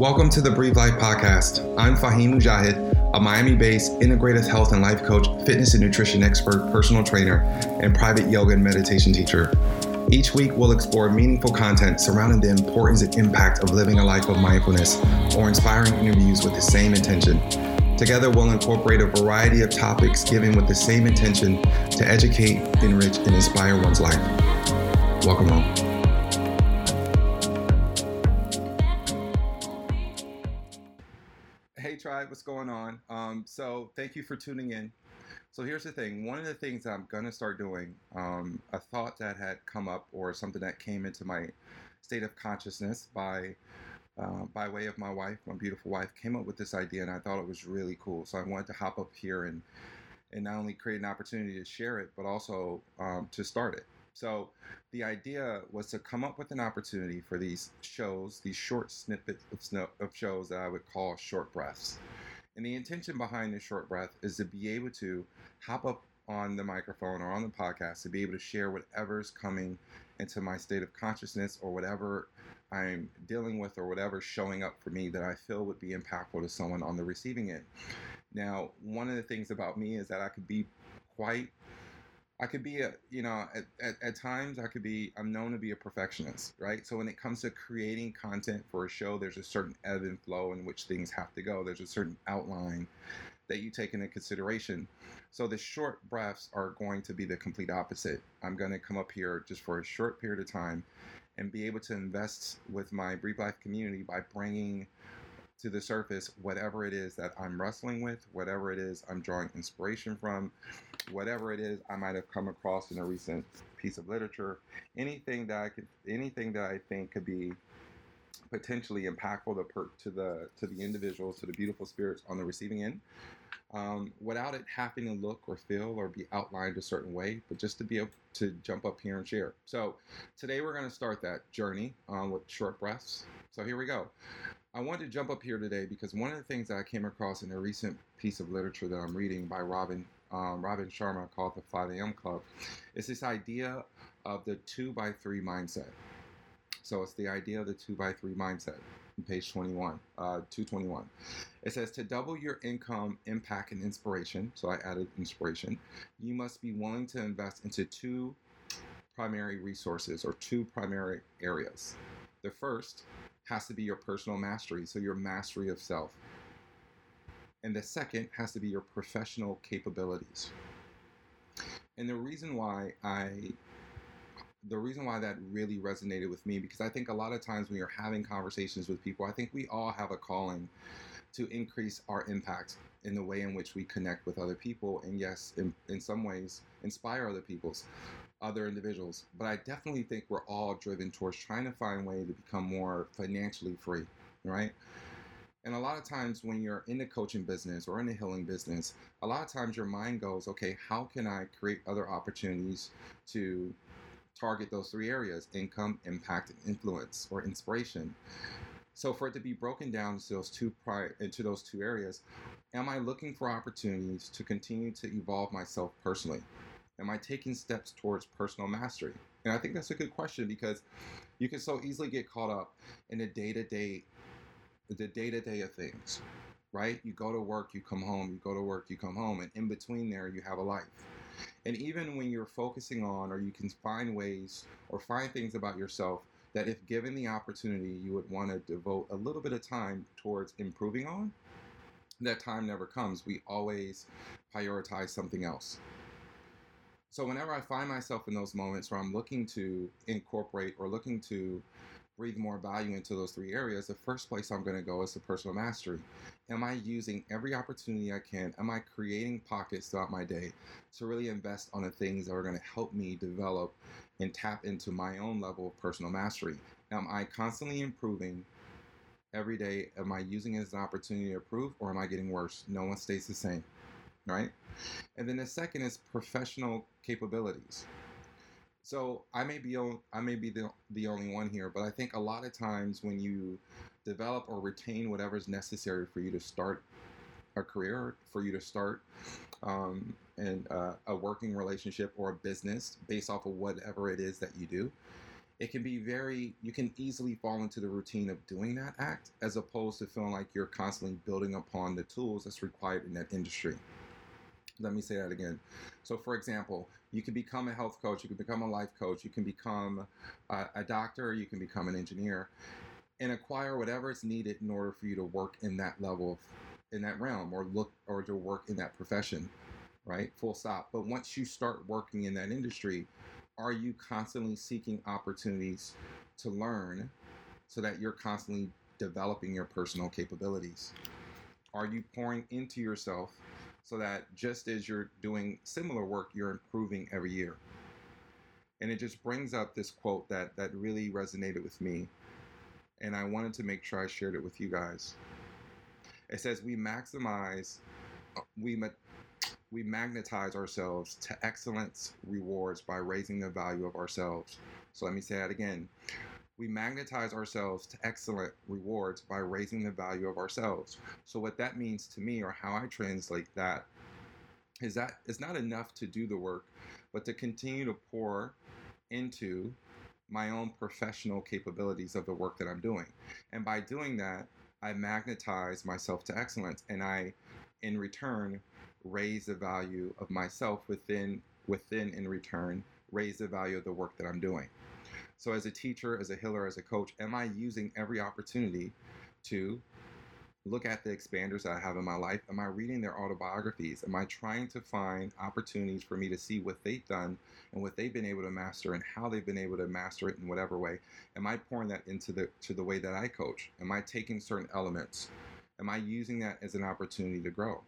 Welcome to the Breathe Life podcast. I'm Fahim Mujahid, a Miami based integrative health and life coach, fitness and nutrition expert, personal trainer, and private yoga and meditation teacher. Each week, we'll explore meaningful content surrounding the importance and impact of living a life of mindfulness or inspiring interviews with the same intention. Together, we'll incorporate a variety of topics given with the same intention to educate, enrich, and inspire one's life. Welcome home. What's going on. Um, so thank you for tuning in. So here's the thing. One of the things i'm to start doing um, a thought that had come up or something that came into my state of consciousness by uh, by way of my wife my beautiful wife came up with this idea and i thought it was really cool. So i wanted to hop up here and and not only create an opportunity to share it but also um, to start it. So the idea was to come up with an opportunity for these shows, these short snippets of shows that I would call short breaths. And the intention behind this short breath is to be able to hop up on the microphone or on the podcast to be able to share whatever's coming into my state of consciousness or whatever I'm dealing with or whatever's showing up for me that I feel would be impactful to someone on the receiving end. Now, one of the things about me is that I could be quite I could be a, you know, at, at, at, times I could be, I'm known to be a perfectionist, right? So when it comes to creating content for a show, there's a certain ebb and flow in which things have to go. There's a certain outline that you take into consideration. So the short breaths are going to be the complete opposite. I'm going to come up here just for a short period of time and be able to invest with my Breathe Life community by bringing to the surface whatever it is that I'm wrestling with, whatever it is I'm drawing inspiration from, whatever it is I might have come across in a recent piece of literature, anything that I could, anything that I think could be potentially impactful to, per, to the to the individuals, to the beautiful spirits on the receiving end, um, without it having to look or feel or be outlined a certain way, but just to be able to jump up here and share. So today we're going to start that journey um, with short breaths. So here we go. I wanted to jump up here today because one of the things that I came across in a recent piece of literature that I'm reading by Robin um, Robin Sharma called the 5 a.m. Club is this idea of the two by three mindset. So it's the idea of the two by three mindset. On page 21, uh, 221. It says to double your income, impact, and inspiration. So I added inspiration. You must be willing to invest into two primary resources or two primary areas. The first has to be your personal mastery, so your mastery of self. And the second has to be your professional capabilities. And the reason why I the reason why that really resonated with me because I think a lot of times when you're having conversations with people, I think we all have a calling to increase our impact in the way in which we connect with other people and yes in, in some ways inspire other people's other individuals. But I definitely think we're all driven towards trying to find a way to become more financially free, right? And a lot of times when you're in the coaching business or in the healing business, a lot of times your mind goes, okay, how can I create other opportunities to target those three areas income, impact, and influence or inspiration? So for it to be broken down into those two pri- into those two areas, am I looking for opportunities to continue to evolve myself personally? Am I taking steps towards personal mastery? And I think that's a good question because you can so easily get caught up in the day to day, the day to day of things, right? You go to work, you come home, you go to work, you come home, and in between there, you have a life. And even when you're focusing on, or you can find ways or find things about yourself that, if given the opportunity, you would want to devote a little bit of time towards improving on, that time never comes. We always prioritize something else. So whenever I find myself in those moments where I'm looking to incorporate or looking to breathe more value into those three areas, the first place I'm going to go is to personal mastery. Am I using every opportunity I can? Am I creating pockets throughout my day to really invest on the things that are going to help me develop and tap into my own level of personal mastery? Am I constantly improving every day? Am I using it as an opportunity to improve or am I getting worse? No one stays the same right? And then the second is professional capabilities. So I may be I may be the, the only one here, but I think a lot of times when you develop or retain whatever is necessary for you to start a career, for you to start um, and uh, a working relationship or a business based off of whatever it is that you do, it can be very you can easily fall into the routine of doing that act as opposed to feeling like you're constantly building upon the tools that's required in that industry let me say that again. So for example you can become a health coach you can become a life coach you can become a, a doctor you can become an engineer and acquire whatever is needed in order for you to work in that level of, in that realm or look or to work in that profession right? Full stop. But once you start working in that industry are you constantly seeking opportunities to learn so that you're constantly developing your personal capabilities? Are you pouring into yourself so that just as you're doing similar work, you're improving every year? And it just brings up this quote that that really resonated with me, and I wanted to make sure I shared it with you guys. It says we maximize we we magnetize ourselves to excellence rewards by raising the value of ourselves. So let me say that again. We magnetize ourselves to excellent rewards by raising the value of ourselves. So, what that means to me, or how I translate that, is that it's not enough to do the work, but to continue to pour into my own professional capabilities of the work that I'm doing. And by doing that, I magnetize myself to excellence. And I, in return, raise the value of myself within within in return raise the value of the work that I'm doing. So as a teacher, as a healer, as a coach, am I using every opportunity to look at the expanders that I have in my life? Am I reading their autobiographies? Am I trying to find opportunities for me to see what they've done and what they've been able to master and how they've been able to master it in whatever way? Am I pouring that into the to the way that I coach? Am I taking certain elements? Am I using that as an opportunity to grow?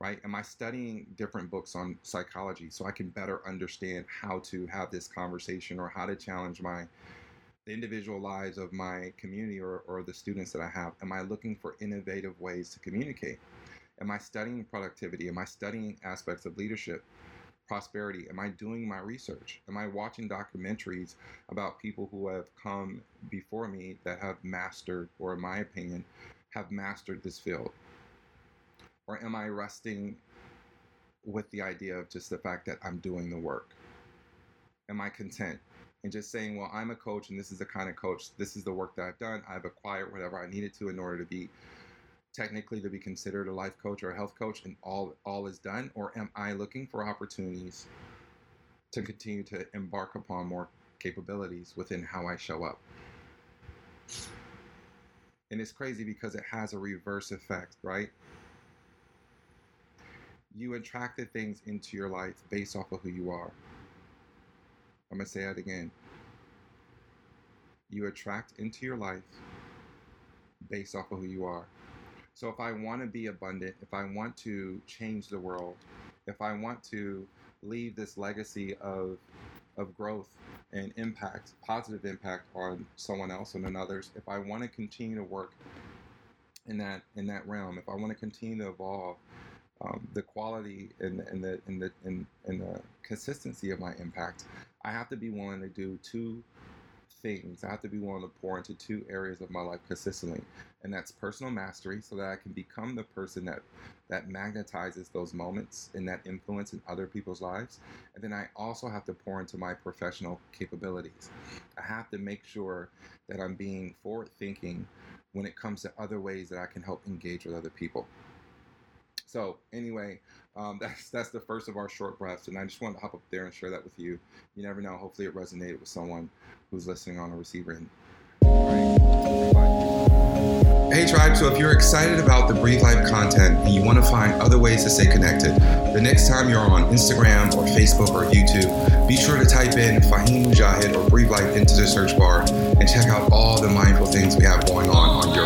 Right? Am I studying different books on psychology so I can better understand how to have this conversation or how to challenge my the individual lives of my community or, or the students that I have? Am I looking for innovative ways to communicate? Am I studying productivity? Am I studying aspects of leadership? prosperity? Am I doing my research? Am I watching documentaries about people who have come before me that have mastered, or in my opinion, have mastered this field? Or am I resting with the idea of just the fact that I'm doing the work? Am I content? And just saying, well, I'm a coach and this is the kind of coach, this is the work that I've done. I've acquired whatever I needed to in order to be technically to be considered a life coach or a health coach and all all is done or am I looking for opportunities to continue to embark upon more capabilities within how I show up? And it's crazy because it has a reverse effect, right? You attracted things into your life based off of who you are. I'm going to say that again. You attract into your life based off of who you are. So if I want to be abundant, if I want to change the world, if I want to leave this legacy of of growth and impact, positive impact on someone else and on others, if I want to continue to work in that in that realm, if I want to continue to evolve, um, the quality and, and the and the and, and the consistency of my impact, I have to be willing to do two things. I have to be willing to pour into two areas of my life consistently, and that's personal mastery, so that I can become the person that that magnetizes those moments and that influence in other people's lives. And then I also have to pour into my professional capabilities. I have to make sure that I'm being forward thinking when it comes to other ways that I can help engage with other people. So anyway, um, that's that's the first of our short breaths, and I just wanted to hop up there and share that with you. You never know. Hopefully, it resonated with someone who's listening on a receiver. Hey Tribe, so if you're excited about the Breathe Life content and you want to find other ways to stay connected, the next time you're on Instagram or Facebook or YouTube, be sure to type in Fahim Mujahid or Breathe Life into the search bar and check out all the mindful things we have going on on your.